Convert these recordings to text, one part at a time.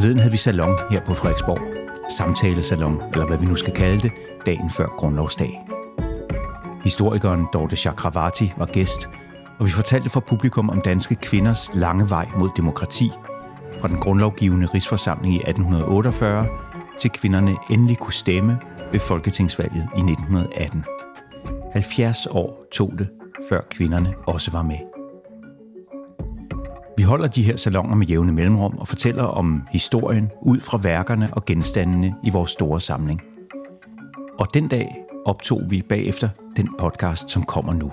Forleden havde vi salon her på Frederiksborg. Samtalesalon, eller hvad vi nu skal kalde det, dagen før grundlovsdag. Historikeren Dorte Chakravarti var gæst, og vi fortalte for publikum om danske kvinders lange vej mod demokrati, fra den grundlovgivende rigsforsamling i 1848 til kvinderne endelig kunne stemme ved folketingsvalget i 1918. 70 år tog det, før kvinderne også var med. Holder de her salonger med jævne mellemrum og fortæller om historien ud fra værkerne og genstandene i vores store samling. Og den dag optog vi bagefter den podcast, som kommer nu.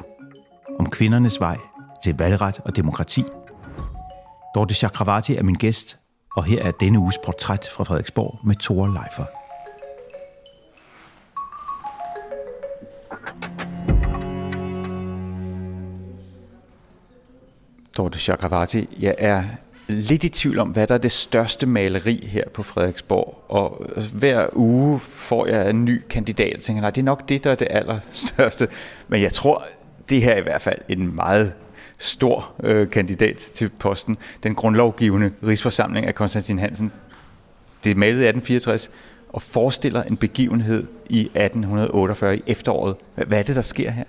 Om kvindernes vej til valgret og demokrati. Dorte Chakravarti er min gæst, og her er denne uges portræt fra Frederiksborg med Thor Leifer. Dorte Chakravarti, jeg er lidt i tvivl om, hvad der er det største maleri her på Frederiksborg. Og øh, hver uge får jeg en ny kandidat, og tænker, nej, det er nok det, der er det allerstørste. Men jeg tror, det her er i hvert fald en meget stor øh, kandidat til posten. Den grundlovgivende rigsforsamling af Konstantin Hansen. Det er malet i 1864 og forestiller en begivenhed i 1848 i efteråret. Hvad er det, der sker her?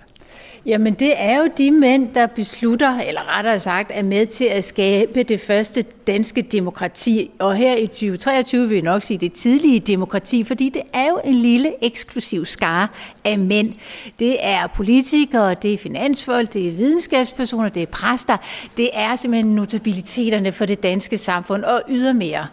Jamen det er jo de mænd, der beslutter, eller rettere sagt, er med til at skabe det første danske demokrati. Og her i 2023 vil jeg nok sige det tidlige demokrati, fordi det er jo en lille eksklusiv skare af mænd. Det er politikere, det er finansfolk, det er videnskabspersoner, det er præster. Det er simpelthen notabiliteterne for det danske samfund og ydermere.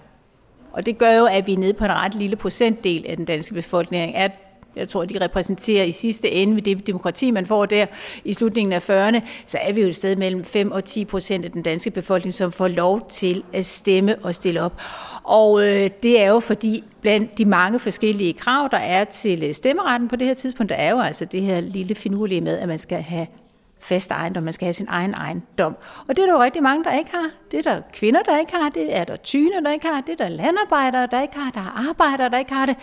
Og det gør jo, at vi er nede på en ret lille procentdel af den danske befolkning, er jeg tror, de repræsenterer i sidste ende ved det demokrati, man får der i slutningen af 40'erne, så er vi jo et sted mellem 5 og 10 procent af den danske befolkning, som får lov til at stemme og stille op. Og øh, det er jo fordi, blandt de mange forskellige krav, der er til øh, stemmeretten på det her tidspunkt, der er jo altså det her lille finurlige med, at man skal have fast ejendom, man skal have sin egen ejendom. Og det er der jo rigtig mange, der ikke har. Det er der kvinder, der ikke har, det er der tyne, der ikke har, det er der landarbejdere, der ikke har, der er arbejdere, der ikke har det.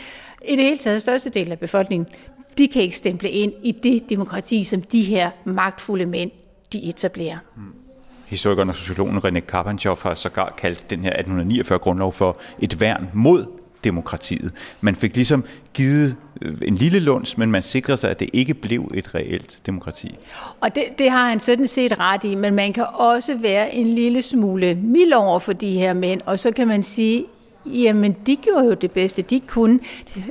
I det hele taget største del af befolkningen, de kan ikke stemple ind i det demokrati, som de her magtfulde mænd, de etablerer. Hmm. Historikeren og sociologen René Karpentjow har sågar kaldt den her 1849-grundlov for et værn mod demokratiet. Man fik ligesom givet Øh, en lille lunds, men man sikrede sig, at det ikke blev et reelt demokrati. Og det, det har han sådan set ret i, men man kan også være en lille smule mild over for de her mænd, og så kan man sige, jamen de gjorde jo det bedste, de kunne,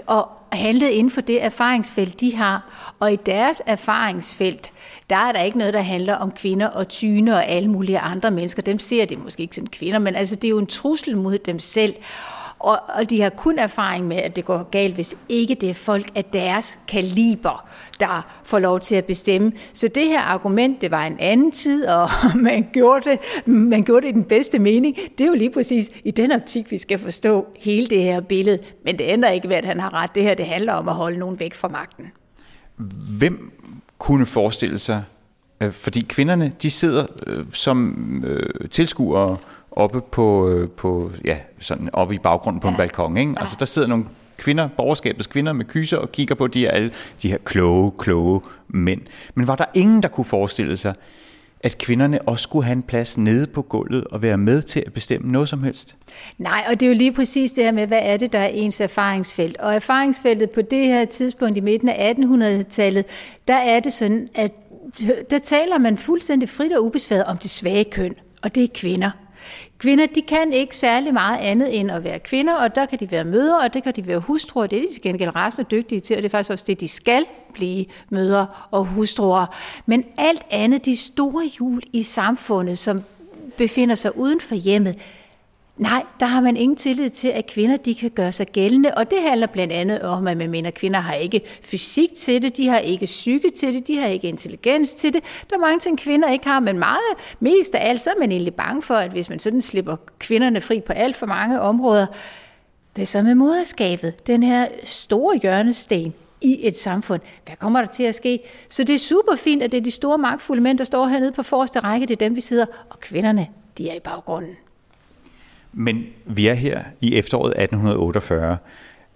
og handlede inden for det erfaringsfelt, de har. Og i deres erfaringsfelt, der er der ikke noget, der handler om kvinder og tyne og alle mulige andre mennesker. Dem ser det måske ikke som kvinder, men altså det er jo en trussel mod dem selv. Og, og de har kun erfaring med, at det går galt, hvis ikke det er folk af deres kaliber, der får lov til at bestemme. Så det her argument, det var en anden tid, og man gjorde det, man gjorde det i den bedste mening. Det er jo lige præcis i den optik, vi skal forstå hele det her billede. Men det ændrer ikke ved, at han har ret. Det her det handler om at holde nogen væk fra magten. Hvem kunne forestille sig, øh, fordi kvinderne, de sidder øh, som øh, tilskuere oppe på, øh, på ja, sådan oppe i baggrunden på ja. en balkon. Ikke? Ja. Altså der sidder nogle kvinder, borgerskabets kvinder med kyser og kigger på de her, alle de her kloge, kloge mænd. Men var der ingen, der kunne forestille sig, at kvinderne også skulle have en plads nede på gulvet og være med til at bestemme noget som helst? Nej, og det er jo lige præcis det her med, hvad er det, der er ens erfaringsfelt. Og erfaringsfeltet på det her tidspunkt i midten af 1800-tallet, der er det sådan, at der taler man fuldstændig frit og ubesværet om det svage køn, og det er kvinder. Kvinder, de kan ikke særlig meget andet end at være kvinder, og der kan de være mødre, og det kan de være hustruer. Det er de til gengæld rasende dygtige til, og det er faktisk også det, de skal blive mødre og hustruer. Men alt andet, de store hjul i samfundet, som befinder sig uden for hjemmet, Nej, der har man ingen tillid til, at kvinder de kan gøre sig gældende, og det handler blandt andet om, at man mener, at kvinder har ikke fysik til det, de har ikke psyke til det, de har ikke intelligens til det. Der er mange ting, kvinder ikke har, men meget mest af alt, så er man egentlig bange for, at hvis man sådan slipper kvinderne fri på alt for mange områder, hvad så med moderskabet? Den her store hjørnesten i et samfund. Hvad kommer der til at ske? Så det er super fint, at det er de store magtfulde mænd, der står hernede på forreste række, det er dem, vi sidder, og kvinderne, de er i baggrunden. Men vi er her i efteråret 1848.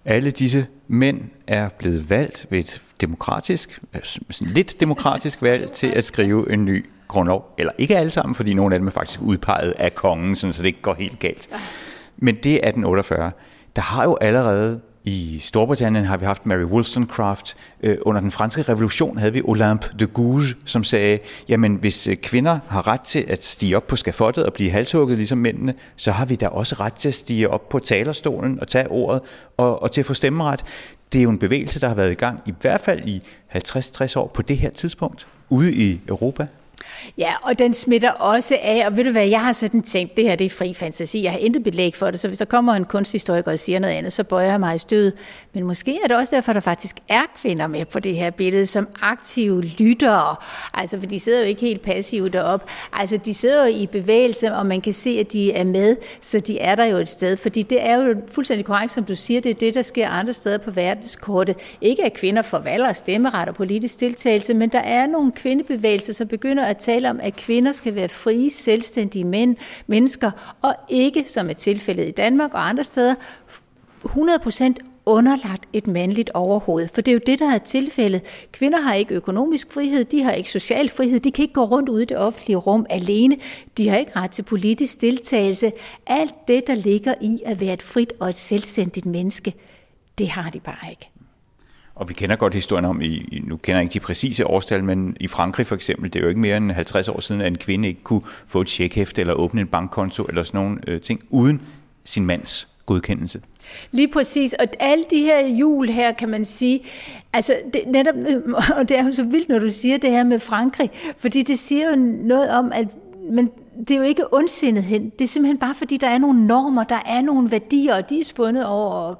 Alle disse mænd er blevet valgt ved et demokratisk, lidt demokratisk valg til at skrive en ny grundlov. Eller ikke alle sammen, fordi nogle af dem er faktisk udpeget af kongen, så det ikke går helt galt. Men det er 1848. Der har jo allerede i Storbritannien har vi haft Mary Wollstonecraft. Øh, under den franske revolution havde vi Olympe de Gouges, som sagde, jamen hvis øh, kvinder har ret til at stige op på skafottet og blive halshugget ligesom mændene, så har vi da også ret til at stige op på talerstolen og tage ordet og, og til at få stemmeret. Det er jo en bevægelse, der har været i gang i hvert fald i 50-60 år på det her tidspunkt ude i Europa. Ja, og den smitter også af, og ved du hvad, jeg har sådan tænkt, det her det er fri fantasi, jeg har intet belæg for det, så hvis der kommer en kunsthistoriker og siger noget andet, så bøjer jeg mig i stødet. Men måske er det også derfor, der faktisk er kvinder med på det her billede, som aktive lyttere, altså for de sidder jo ikke helt passivt derop, altså de sidder jo i bevægelse, og man kan se, at de er med, så de er der jo et sted, fordi det er jo fuldstændig korrekt, som du siger, det er det, der sker andre steder på verdenskortet. Ikke at kvinder forvalger stemmeret og politisk deltagelse, men der er nogle kvindebevægelser, som begynder at tale om, at kvinder skal være frie, selvstændige mænd, mennesker, og ikke, som er tilfældet i Danmark og andre steder, 100% underlagt et mandligt overhoved. For det er jo det, der er tilfældet. Kvinder har ikke økonomisk frihed, de har ikke social frihed, de kan ikke gå rundt ude i det offentlige rum alene, de har ikke ret til politisk deltagelse. Alt det, der ligger i at være et frit og et selvstændigt menneske, det har de bare ikke. Og vi kender godt historien om, i, nu kender jeg ikke de præcise årstal, men i Frankrig for eksempel, det er jo ikke mere end 50 år siden, at en kvinde ikke kunne få et tjekhæfte eller åbne en bankkonto eller sådan nogle øh, ting, uden sin mands godkendelse. Lige præcis, og alle de her jul her, kan man sige, altså det, netop, og det er jo så vildt, når du siger det her med Frankrig, fordi det siger jo noget om, at men det er jo ikke ondsindet hen. Det er simpelthen bare, fordi der er nogle normer, der er nogle værdier, og de er spundet over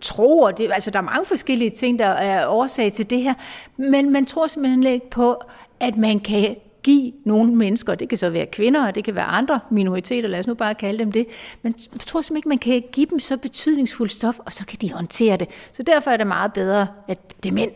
tror, det, altså der er mange forskellige ting, der er årsag til det her, men man tror simpelthen ikke på, at man kan give nogle mennesker, det kan så være kvinder, og det kan være andre minoriteter, lad os nu bare kalde dem det, men jeg tror simpelthen ikke, man kan give dem så betydningsfuldt stof, og så kan de håndtere det. Så derfor er det meget bedre, at det er mænd.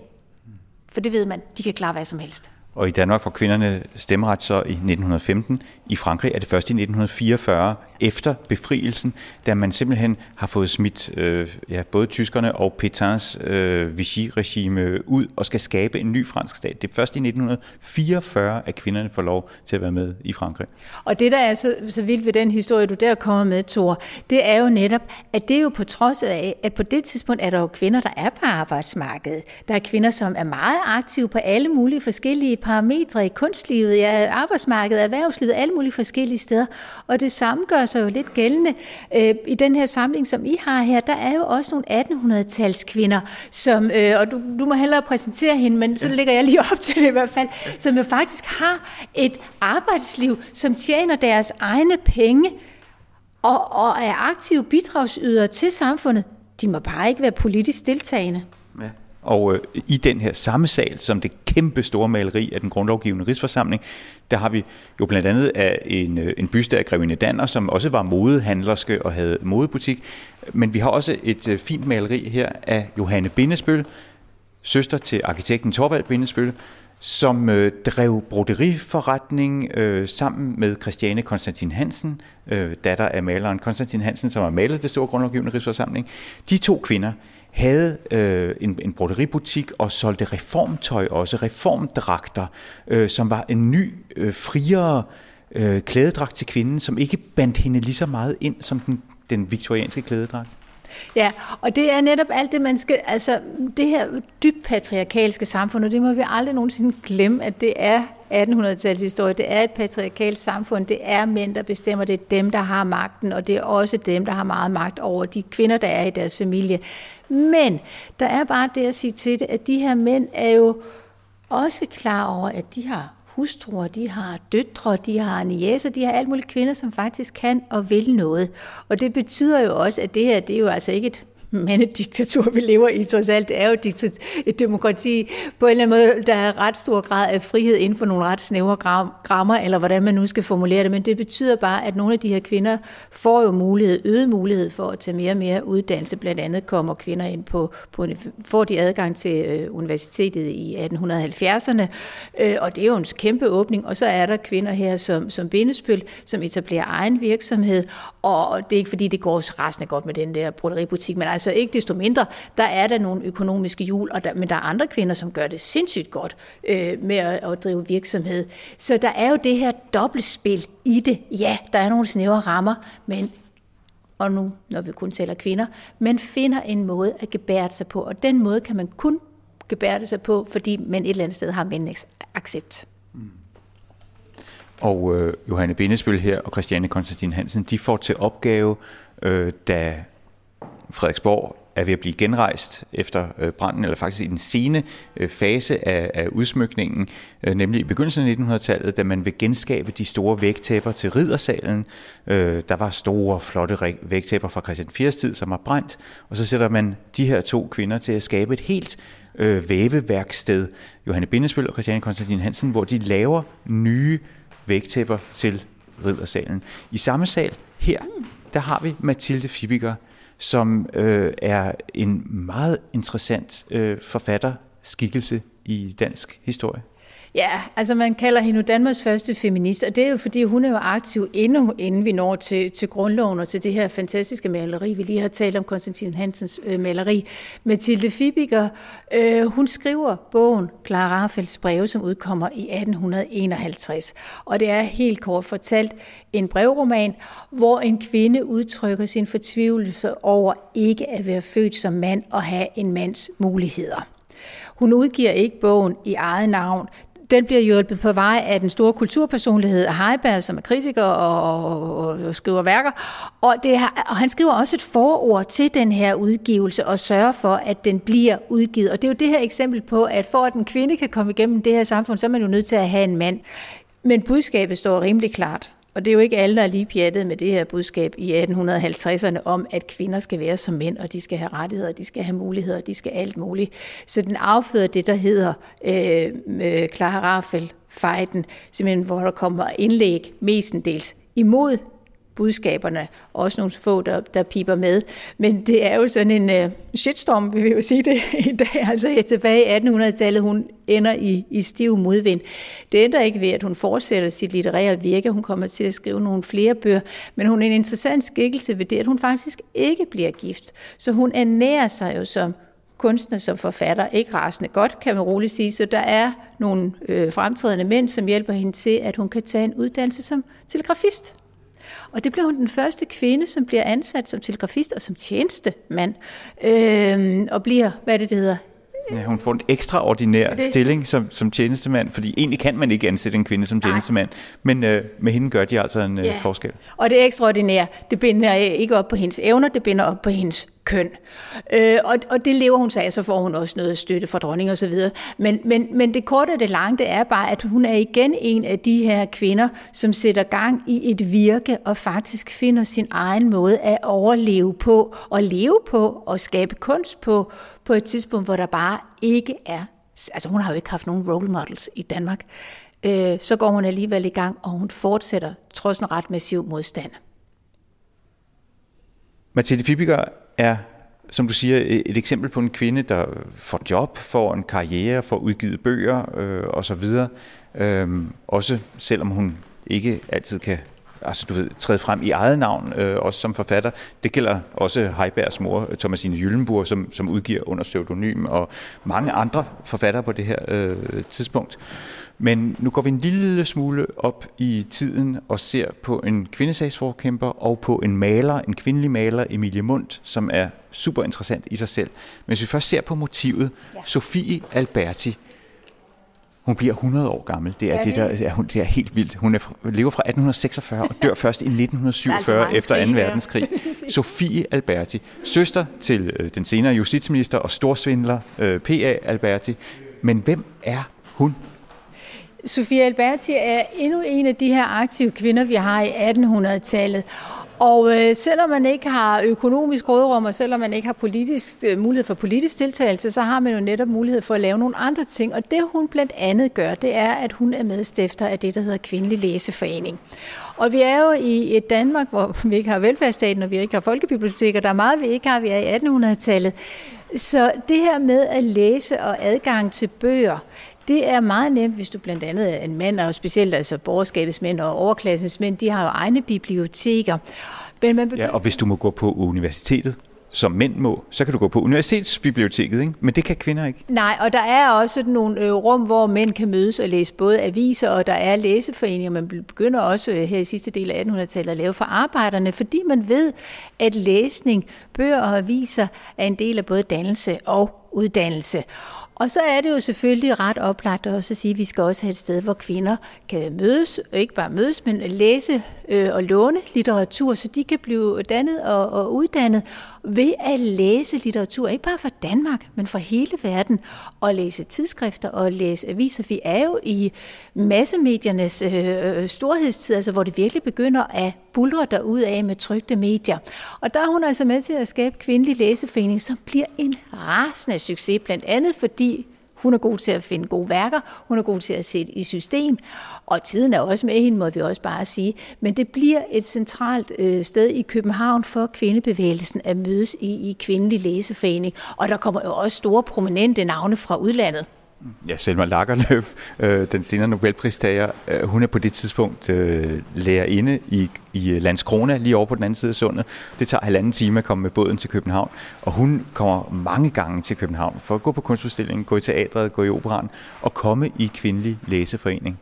For det ved man, de kan klare hvad som helst. Og i Danmark får kvinderne stemmeret så i 1915. I Frankrig er det først i 1944, efter befrielsen, da man simpelthen har fået smidt øh, ja, både tyskerne og Pétains øh, Vichy-regime ud og skal skabe en ny fransk stat. Det er først i 1944, at kvinderne får lov til at være med i Frankrig. Og det, der er så, så vildt ved den historie, du der kommer med, Thor, det er jo netop, at det er jo på trods af, at på det tidspunkt er der jo kvinder, der er på arbejdsmarkedet. Der er kvinder, som er meget aktive på alle mulige forskellige parametre i kunstlivet, ja, arbejdsmarkedet, erhvervslivet, alle mulige forskellige steder. Og det samme gør sig jo lidt gældende øh, i den her samling, som I har her. Der er jo også nogle 1800-tals kvinder, som, øh, og du, du må hellere præsentere hende, men så lægger jeg lige op til det i hvert fald, som jo faktisk har et arbejdsliv, som tjener deres egne penge, og, og er aktive bidragsydere til samfundet. De må bare ikke være politisk deltagende. Og øh, i den her samme sal, som det kæmpe store maleri af den grundlovgivende rigsforsamling, der har vi jo blandt andet af en, øh, en byste af Grevinde Danner, som også var modehandlerske og havde modebutik. Men vi har også et øh, fint maleri her af Johanne Bindesbøl, søster til arkitekten Torvald Bindesbøl, som øh, drev broderiforretning øh, sammen med Christiane Konstantin Hansen, øh, datter af maleren Konstantin Hansen, som har malet det store grundlovgivende rigsforsamling. De to kvinder, havde øh, en, en brodeributik og solgte reformtøj også, reformdragter, øh, som var en ny, øh, friere øh, klædedragt til kvinden, som ikke bandt hende lige så meget ind som den, den viktorianske klædedragt. Ja, og det er netop alt det, man skal, altså det her dybt patriarkalske samfund, og det må vi aldrig nogensinde glemme, at det er 1800-tallets historie. Det er et patriarkalt samfund. Det er mænd, der bestemmer. Det er dem, der har magten, og det er også dem, der har meget magt over de kvinder, der er i deres familie. Men der er bare det at sige til det, at de her mænd er jo også klar over, at de har hustruer, de har døtre, de har niæser, de har alt muligt kvinder, som faktisk kan og vil noget. Og det betyder jo også, at det her, det er jo altså ikke et mandediktatur, vi lever i, trods alt. Det er jo et demokrati på en eller anden måde, der er ret stor grad af frihed inden for nogle ret snævre grammer, eller hvordan man nu skal formulere det, men det betyder bare, at nogle af de her kvinder får jo mulighed, øget mulighed for at tage mere og mere uddannelse. Blandt andet kommer kvinder ind på, på får de adgang til øh, universitetet i 1870'erne, øh, og det er jo en kæmpe åbning, og så er der kvinder her som, som bindespil, som etablerer egen virksomhed, og det er ikke fordi, det går rasende godt med den der brodeributik, men altså ikke desto mindre, der er der nogle økonomiske hjul, og der, men der er andre kvinder, som gør det sindssygt godt øh, med at, at drive virksomhed. Så der er jo det her dobbeltspil i det. Ja, der er nogle snævre rammer, men og nu, når vi kun tæller kvinder, men finder en måde at gebære sig på, og den måde kan man kun gebære sig på, fordi man et eller andet sted har mændenes accept. Mm. Og øh, Johanne Bindesbøl her og Christiane Konstantin Hansen, de får til opgave, øh, da Frederiksborg er ved at blive genrejst efter øh, branden, eller faktisk i den sene øh, fase af, af udsmykningen, øh, nemlig i begyndelsen af 1900-tallet, da man vil genskabe de store vægtæpper til riddersalen. Der var store, flotte vægtæpper fra Christian 4. tid, som var brændt, og så sætter man de her to kvinder til at skabe et helt væveværksted, Johanne Bindesbøl og Christiane Konstantin Hansen, hvor de laver nye vægtæpper til riddersalen. I samme sal her, der har vi Mathilde Fibiger, som øh, er en meget interessant øh, forfatterskikkelse i dansk historie. Ja, altså man kalder hende Danmarks første feminist, og det er jo fordi, hun er jo aktiv endnu, inden vi når til, til grundloven og til det her fantastiske maleri, vi lige har talt om Konstantin Hansens øh, maleri. Mathilde Fibiger, øh, hun skriver bogen Clara Raffels breve, som udkommer i 1851. Og det er helt kort fortalt en brevroman, hvor en kvinde udtrykker sin fortvivlelse over ikke at være født som mand og have en mands muligheder. Hun udgiver ikke bogen i eget navn den bliver hjulpet på vej af den store kulturpersonlighed Heiberg, som er kritiker og, og, og skriver værker. Og, det har, og han skriver også et forord til den her udgivelse og sørger for, at den bliver udgivet. Og det er jo det her eksempel på, at for at en kvinde kan komme igennem det her samfund, så er man jo nødt til at have en mand. Men budskabet står rimelig klart. Og det er jo ikke alle, der er lige pjattet med det her budskab i 1850'erne om, at kvinder skal være som mænd, og de skal have rettigheder, de skal have muligheder, de skal alt muligt. Så den afføder det, der hedder øh, øh, Clara Raffel fejden, simpelthen hvor der kommer indlæg mestendels imod budskaberne, også nogle få, der, der piper med. Men det er jo sådan en uh, shitstorm, vi vil jo sige det i dag. Altså tilbage i 1800-tallet, hun ender i, i stiv modvind. Det ændrer ikke ved, at hun fortsætter sit litterære virke. Hun kommer til at skrive nogle flere bøger, men hun er en interessant skikkelse ved det, at hun faktisk ikke bliver gift. Så hun ernærer sig jo som kunstner som forfatter ikke rasende godt, kan man roligt sige. Så der er nogle øh, fremtrædende mænd, som hjælper hende til, at hun kan tage en uddannelse som telegrafist. Og det blev hun den første kvinde, som bliver ansat som telegrafist og som tjenestemand, øh, og bliver, hvad er det, det hedder, Ja, hun får en ekstraordinær det... stilling som, som tjenestemand, fordi egentlig kan man ikke ansætte en kvinde som tjenestemand, men øh, med hende gør de altså en øh, ja. forskel. Og det ekstraordinære, det binder ikke op på hendes evner, det binder op på hendes køn. Øh, og, og det lever hun sig af, så får hun også noget støtte fra dronning og så videre. Men, men, men det korte og det lange, det er bare, at hun er igen en af de her kvinder, som sætter gang i et virke og faktisk finder sin egen måde at overleve på, og leve på, og skabe kunst på, på et tidspunkt, hvor der bare ikke er, altså hun har jo ikke haft nogen role models i Danmark, øh, så går hun alligevel i gang, og hun fortsætter trods en ret massiv modstand. Mathilde Fibiger er, som du siger, et eksempel på en kvinde, der får job, får en karriere, får udgivet bøger øh, osv. Øh, også selvom hun ikke altid kan altså, du ved, træde frem i eget navn, øh, også som forfatter. Det gælder også Heibergs mor, Thomasine Jyllenburg, som, som udgiver under pseudonym, og mange andre forfattere på det her øh, tidspunkt. Men nu går vi en lille smule op i tiden og ser på en kvindesagsforkæmper og på en maler, en kvindelig maler, Emilie Mundt, som er super interessant i sig selv. Men hvis vi først ser på motivet, ja. Sofie Alberti, hun bliver 100 år gammel. Det er, ja, det, der, ja, hun, det er helt vildt. Hun er, lever fra 1846 og dør først i 1947 altså efter 2. verdenskrig. Sofie Alberti, søster til øh, den senere justitsminister og storsvindler øh, P.A. Alberti. Men hvem er hun? Sofie Alberti er endnu en af de her aktive kvinder, vi har i 1800-tallet. Og øh, selvom man ikke har økonomisk rådrum, og selvom man ikke har politisk, øh, mulighed for politisk tiltagelse, så har man jo netop mulighed for at lave nogle andre ting. Og det hun blandt andet gør, det er, at hun er medstifter af det, der hedder Kvindelig Læseforening. Og vi er jo i et Danmark, hvor vi ikke har velfærdsstaten, og vi ikke har folkebiblioteker. Der er meget, vi ikke har. Vi er i 1800-tallet. Så det her med at læse og adgang til bøger, det er meget nemt, hvis du blandt andet er en mand, og specielt altså borgerskabets mænd og overklassens mænd, de har jo egne biblioteker. Men man begynder... Ja, og hvis du må gå på universitetet, som mænd må. Så kan du gå på universitetsbiblioteket, ikke? men det kan kvinder ikke. Nej, og der er også nogle øh, rum, hvor mænd kan mødes og læse både aviser, og der er læseforeninger. Man begynder også øh, her i sidste del af 1800-tallet at lave for arbejderne, fordi man ved, at læsning, bøger og aviser er en del af både dannelse og uddannelse. Og så er det jo selvfølgelig ret oplagt også at sige, at vi skal også have et sted, hvor kvinder kan mødes, og ikke bare mødes, men læse øh, og låne litteratur, så de kan blive dannet og, og uddannet ved at læse litteratur, ikke bare fra Danmark, men fra hele verden, og læse tidsskrifter og læse aviser. Vi er jo i massemediernes øh, storhedstid, altså hvor det virkelig begynder at bulrer der ud af med trygte medier. Og der er hun altså med til at skabe kvindelig læseforening, som bliver en rasende succes, blandt andet fordi hun er god til at finde gode værker, hun er god til at sætte i system, og tiden er også med hende, må vi også bare sige. Men det bliver et centralt øh, sted i København for kvindebevægelsen at mødes i, i kvindelig læseforening, og der kommer jo også store prominente navne fra udlandet. Ja, Selma Lagerlöf, øh, den senere Nobelpristager, øh, hun er på det tidspunkt øh, lærerinde i, i Landskrona, lige over på den anden side af sundet. Det tager halvanden time at komme med båden til København, og hun kommer mange gange til København for at gå på kunstudstillingen, gå i teatret, gå i operan og komme i kvindelig læseforening.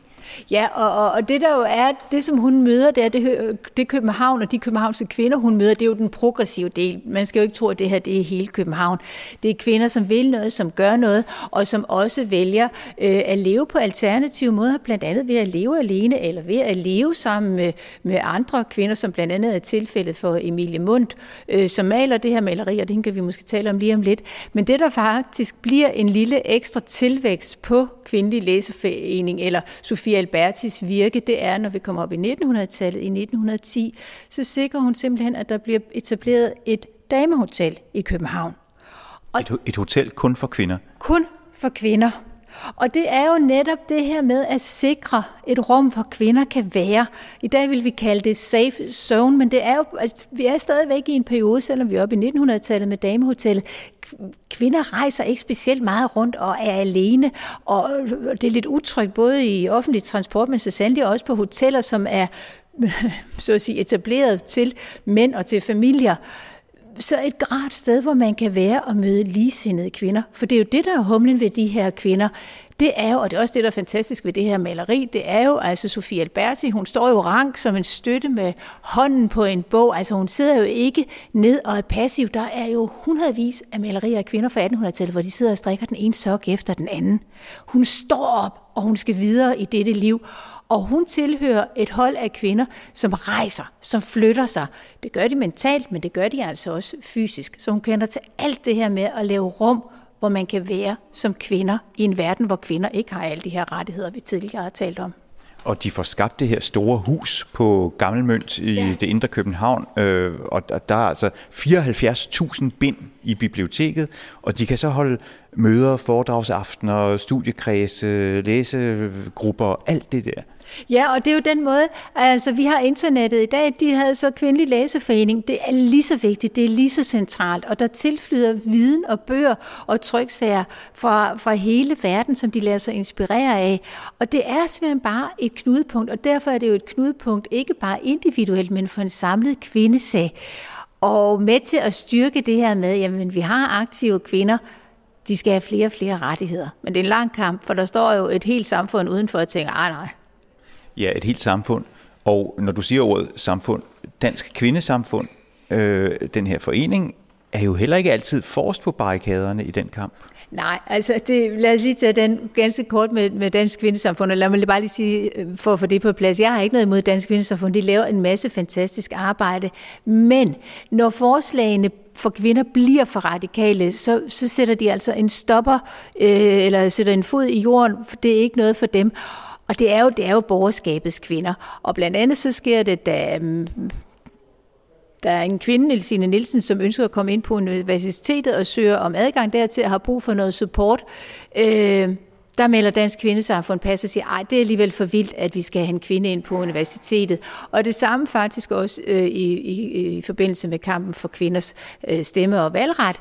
Ja, og, og, og det der jo er, det som hun møder, det er det, det København og de københavnske kvinder, hun møder, det er jo den progressive del. Man skal jo ikke tro, at det her det er hele København. Det er kvinder, som vil noget, som gør noget, og som også vælger øh, at leve på alternative måder, blandt andet ved at leve alene, eller ved at leve sammen med, med andre kvinder, som blandt andet er tilfældet for Emilie Mundt, øh, som maler det her maleri, og det kan vi måske tale om lige om lidt. Men det, der faktisk bliver en lille ekstra tilvækst på kvindelig læseforening, eller Sofia Albertis virke, det er, når vi kommer op i 1900-tallet, i 1910, så sikrer hun simpelthen, at der bliver etableret et damehotel i København. Og et, et hotel kun for kvinder? Kun for kvinder. Og det er jo netop det her med at sikre et rum, hvor kvinder kan være. I dag vil vi kalde det safe zone, men det er jo, altså, vi er stadigvæk i en periode, selvom vi er oppe i 1900-tallet med damehotellet. Kvinder rejser ikke specielt meget rundt og er alene, og det er lidt utrygt både i offentlig transport, men så sandelig også på hoteller, som er så at sige, etableret til mænd og til familier så et grat sted, hvor man kan være og møde ligesindede kvinder. For det er jo det, der er humlen ved de her kvinder. Det er jo, og det er også det, der er fantastisk ved det her maleri, det er jo altså Sofie Alberti, hun står jo rank som en støtte med hånden på en bog. Altså hun sidder jo ikke ned og er passiv. Der er jo hundredvis af malerier af kvinder fra 1800-tallet, hvor de sidder og strikker den ene sok efter den anden. Hun står op, og hun skal videre i dette liv. Og hun tilhører et hold af kvinder, som rejser, som flytter sig. Det gør de mentalt, men det gør de altså også fysisk. Så hun kender til alt det her med at lave rum, hvor man kan være som kvinder i en verden, hvor kvinder ikke har alle de her rettigheder, vi tidligere har talt om. Og de får skabt det her store hus på Gammelmønt i ja. det indre København, øh, og der er altså 74.000 bind i biblioteket, og de kan så holde møder, foredragsaftener, studiekredse, læsegrupper, alt det der. Ja, og det er jo den måde, altså vi har internettet i dag, de havde så kvindelig læseforening, det er lige så vigtigt, det er lige så centralt, og der tilflyder viden og bøger og tryksager fra, fra hele verden, som de lader sig inspirere af. Og det er simpelthen bare et knudepunkt, og derfor er det jo et knudepunkt, ikke bare individuelt, men for en samlet kvindesag. Og med til at styrke det her med, jamen vi har aktive kvinder, de skal have flere og flere rettigheder. Men det er en lang kamp, for der står jo et helt samfund udenfor og tænker, nej nej, Ja, et helt samfund. Og når du siger ordet samfund, Dansk Kvindesamfund, øh, den her forening, er jo heller ikke altid forrest på barrikaderne i den kamp. Nej, altså det, lad os lige tage den ganske kort med, med Dansk Kvindesamfund, og lad mig bare lige sige, øh, for at få det på plads, jeg har ikke noget imod Dansk Kvindesamfund, de laver en masse fantastisk arbejde, men når forslagene for kvinder bliver for radikale, så, så sætter de altså en stopper, øh, eller sætter en fod i jorden, for det er ikke noget for dem. Og det er jo, det er jo borgerskabets kvinder. Og blandt andet så sker det, da mm, der er en kvinde, Elsine Nielsen, som ønsker at komme ind på universitetet og søger om adgang dertil og har brug for noget support. Øh, der melder Dansk Kvindesamfund pas og siger, at det er alligevel for vildt, at vi skal have en kvinde ind på universitetet. Og det samme faktisk også øh, i, i, i forbindelse med kampen for kvinders øh, stemme og valgret,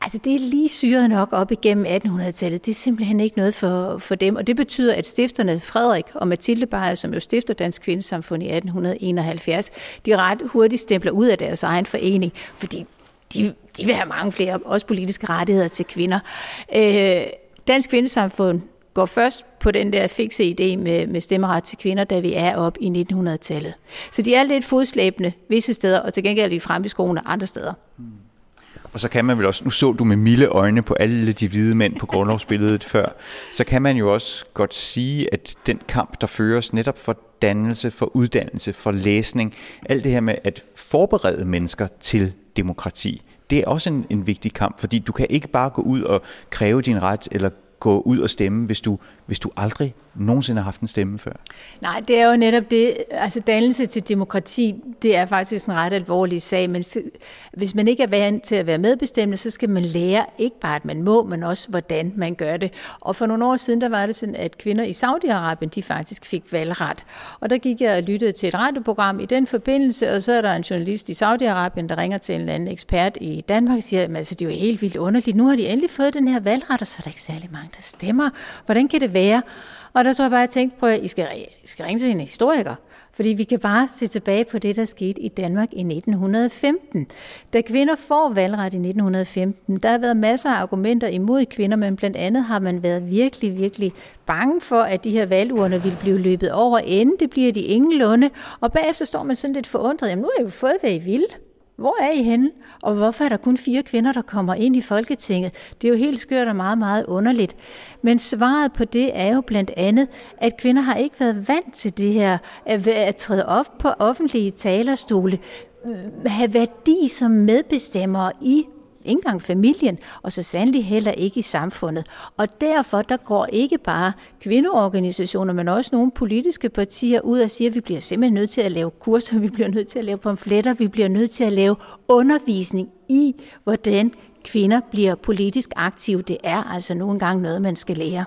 Altså det er lige syret nok op igennem 1800-tallet. Det er simpelthen ikke noget for, for dem. Og det betyder, at stifterne Frederik og Mathilde Beyer, som jo stifter Dansk Kvindesamfund i 1871, de ret hurtigt stempler ud af deres egen forening, fordi de, de vil have mange flere, også politiske rettigheder til kvinder. Øh, Dansk Kvindesamfund går først på den der fikse idé med, med stemmeret til kvinder, da vi er op i 1900-tallet. Så de er lidt fodslæbende visse steder, og til gengæld er de fremme i skoene andre steder. Hmm. Og så kan man vel også, nu så du med milde øjne på alle de hvide mænd på grundlovsbilledet før, så kan man jo også godt sige, at den kamp, der føres netop for dannelse, for uddannelse, for læsning, alt det her med at forberede mennesker til demokrati, det er også en, en vigtig kamp, fordi du kan ikke bare gå ud og kræve din ret, eller gå ud og stemme, hvis du, hvis du aldrig nogensinde har haft en stemme før? Nej, det er jo netop det. Altså dannelse til demokrati, det er faktisk en ret alvorlig sag, men hvis man ikke er vant til at være medbestemmende, så skal man lære ikke bare, at man må, men også, hvordan man gør det. Og for nogle år siden, der var det sådan, at kvinder i Saudi-Arabien, de faktisk fik valgret. Og der gik jeg og lyttede til et radioprogram i den forbindelse, og så er der en journalist i Saudi-Arabien, der ringer til en eller anden ekspert i Danmark og siger, at altså, det er jo helt vildt underligt. Nu har de endelig fået den her valgret, og så er der ikke særlig mange, der stemmer. Hvordan kan det være? Og der tror jeg bare, at jeg tænkte på, at I skal, I skal ringe til en historiker. Fordi vi kan bare se tilbage på det, der skete i Danmark i 1915. Da kvinder får valgret i 1915, der har været masser af argumenter imod kvinder, men blandt andet har man været virkelig, virkelig bange for, at de her valgurner ville blive løbet over ende. Det bliver de ingenlunde. Og bagefter står man sådan lidt forundret. Jamen nu har jeg jo fået, hvad I ville. Hvor er I henne? Og hvorfor er der kun fire kvinder, der kommer ind i Folketinget? Det er jo helt skørt og meget, meget underligt. Men svaret på det er jo blandt andet, at kvinder har ikke været vant til det her, at træde op på offentlige talerstole, øh, have værdi som medbestemmer i ikke engang familien, og så sandelig heller ikke i samfundet. Og derfor der går ikke bare kvindeorganisationer, men også nogle politiske partier ud og siger, at vi bliver simpelthen nødt til at lave kurser, vi bliver nødt til at lave pamfletter, vi bliver nødt til at lave undervisning i, hvordan kvinder bliver politisk aktive. Det er altså nogle gange noget, man skal lære.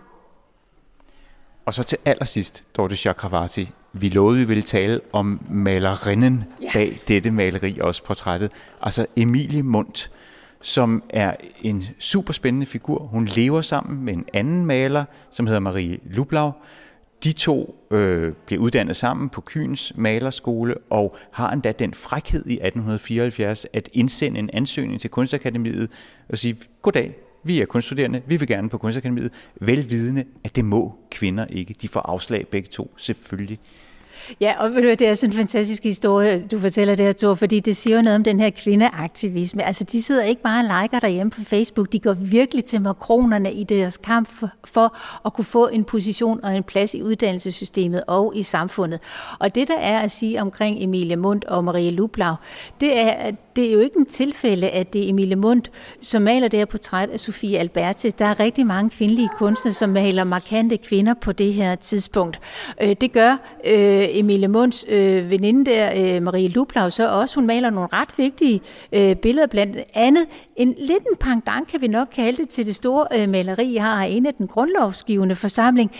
Og så til allersidst, Dorte Chakravarti, vi lovede, vi ville tale om malerinden bag dette maleri, også portrættet. Altså Emilie Mundt som er en super spændende figur. Hun lever sammen med en anden maler, som hedder Marie Lublau. De to øh, bliver uddannet sammen på Kyns malerskole og har endda den frækhed i 1874 at indsende en ansøgning til Kunstakademiet og sige, goddag, vi er kunststuderende, vi vil gerne på Kunstakademiet, velvidende, at det må kvinder ikke. De får afslag begge to, selvfølgelig. Ja, og det er sådan en fantastisk historie, du fortæller det her, Thor, fordi det siger noget om den her kvindeaktivisme. Altså, de sidder ikke bare og liker derhjemme på Facebook, de går virkelig til makronerne i deres kamp for, for at kunne få en position og en plads i uddannelsessystemet og i samfundet. Og det, der er at sige omkring Emilie Mundt og Marie Lublau, det er, at det er jo ikke en tilfælde, at det er Emilie Mundt, som maler det her portræt af Sofie Alberti. Der er rigtig mange kvindelige kunstnere, som maler markante kvinder på det her tidspunkt. Øh, det gør øh, Emilie Munds øh, veninde der, øh, Marie Lublau, så også. Hun maler nogle ret vigtige øh, billeder, blandt andet en lidt en pangdang, kan vi nok kalde det, til det store øh, maleri, jeg har en af den grundlovsgivende forsamling.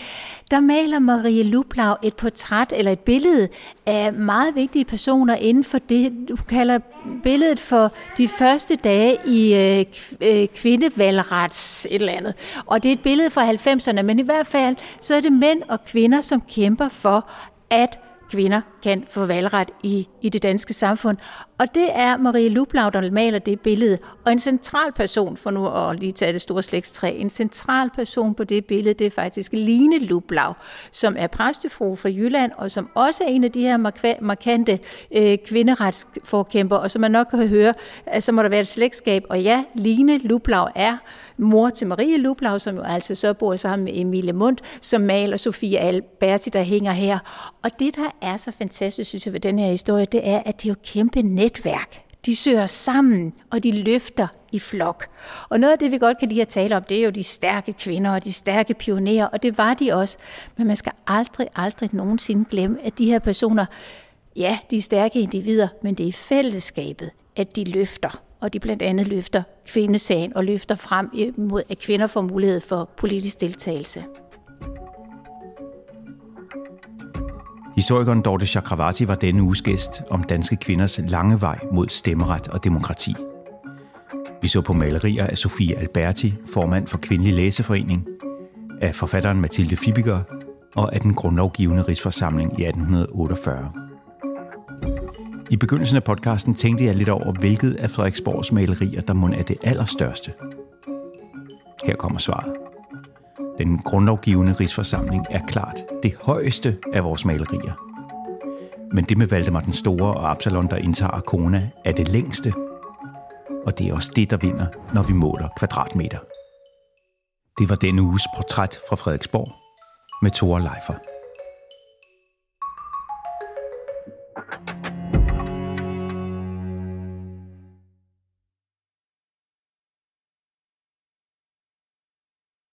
Der maler Marie Lublau et portræt eller et billede af meget vigtige personer inden for det, du kalder billedet for de første dage i øh, øh kvindevalgrets et eller andet. Og det er et billede fra 90'erne, men i hvert fald så er det mænd og kvinder, som kæmper for, at kvinder kan få valgret i, i det danske samfund. Og det er Marie Lublau, der maler det billede. Og en central person, for nu at lige tage det store slægtstræ, en central person på det billede, det er faktisk Line Lublau, som er præstefru fra Jylland, og som også er en af de her markante øh, kvinderetsforkæmper, og som man nok kan høre, så må der være et slægtskab. Og ja, Line Lublau er mor til Marie Lublau, som jo altså så bor sammen med Emilie Mundt, som maler Sofie Alberti, der hænger her. Og det, der er så fantastisk, synes jeg, ved den her historie, det er, at det er jo kæmpe netværk. De søger sammen, og de løfter i flok. Og noget af det, vi godt kan lide at tale om, det er jo de stærke kvinder og de stærke pionerer, og det var de også. Men man skal aldrig, aldrig nogensinde glemme, at de her personer, ja, de er stærke individer, men det er i fællesskabet, at de løfter og de blandt andet løfter kvindesagen og løfter frem mod, at kvinder får mulighed for politisk deltagelse. Historikeren Dorte Chakravarti var denne uges gæst om danske kvinders lange vej mod stemmeret og demokrati. Vi så på malerier af Sofie Alberti, formand for Kvindelig Læseforening, af forfatteren Mathilde Fibiger og af den grundlovgivende rigsforsamling i 1848. I begyndelsen af podcasten tænkte jeg lidt over, hvilket af Frederiksborgs malerier, der må er det allerstørste. Her kommer svaret. Den grundlovgivende rigsforsamling er klart det højeste af vores malerier. Men det med Valdemar den Store og Absalon, der indtager Arkona, er det længste. Og det er også det, der vinder, når vi måler kvadratmeter. Det var denne uges portræt fra Frederiksborg med Thor Leifer.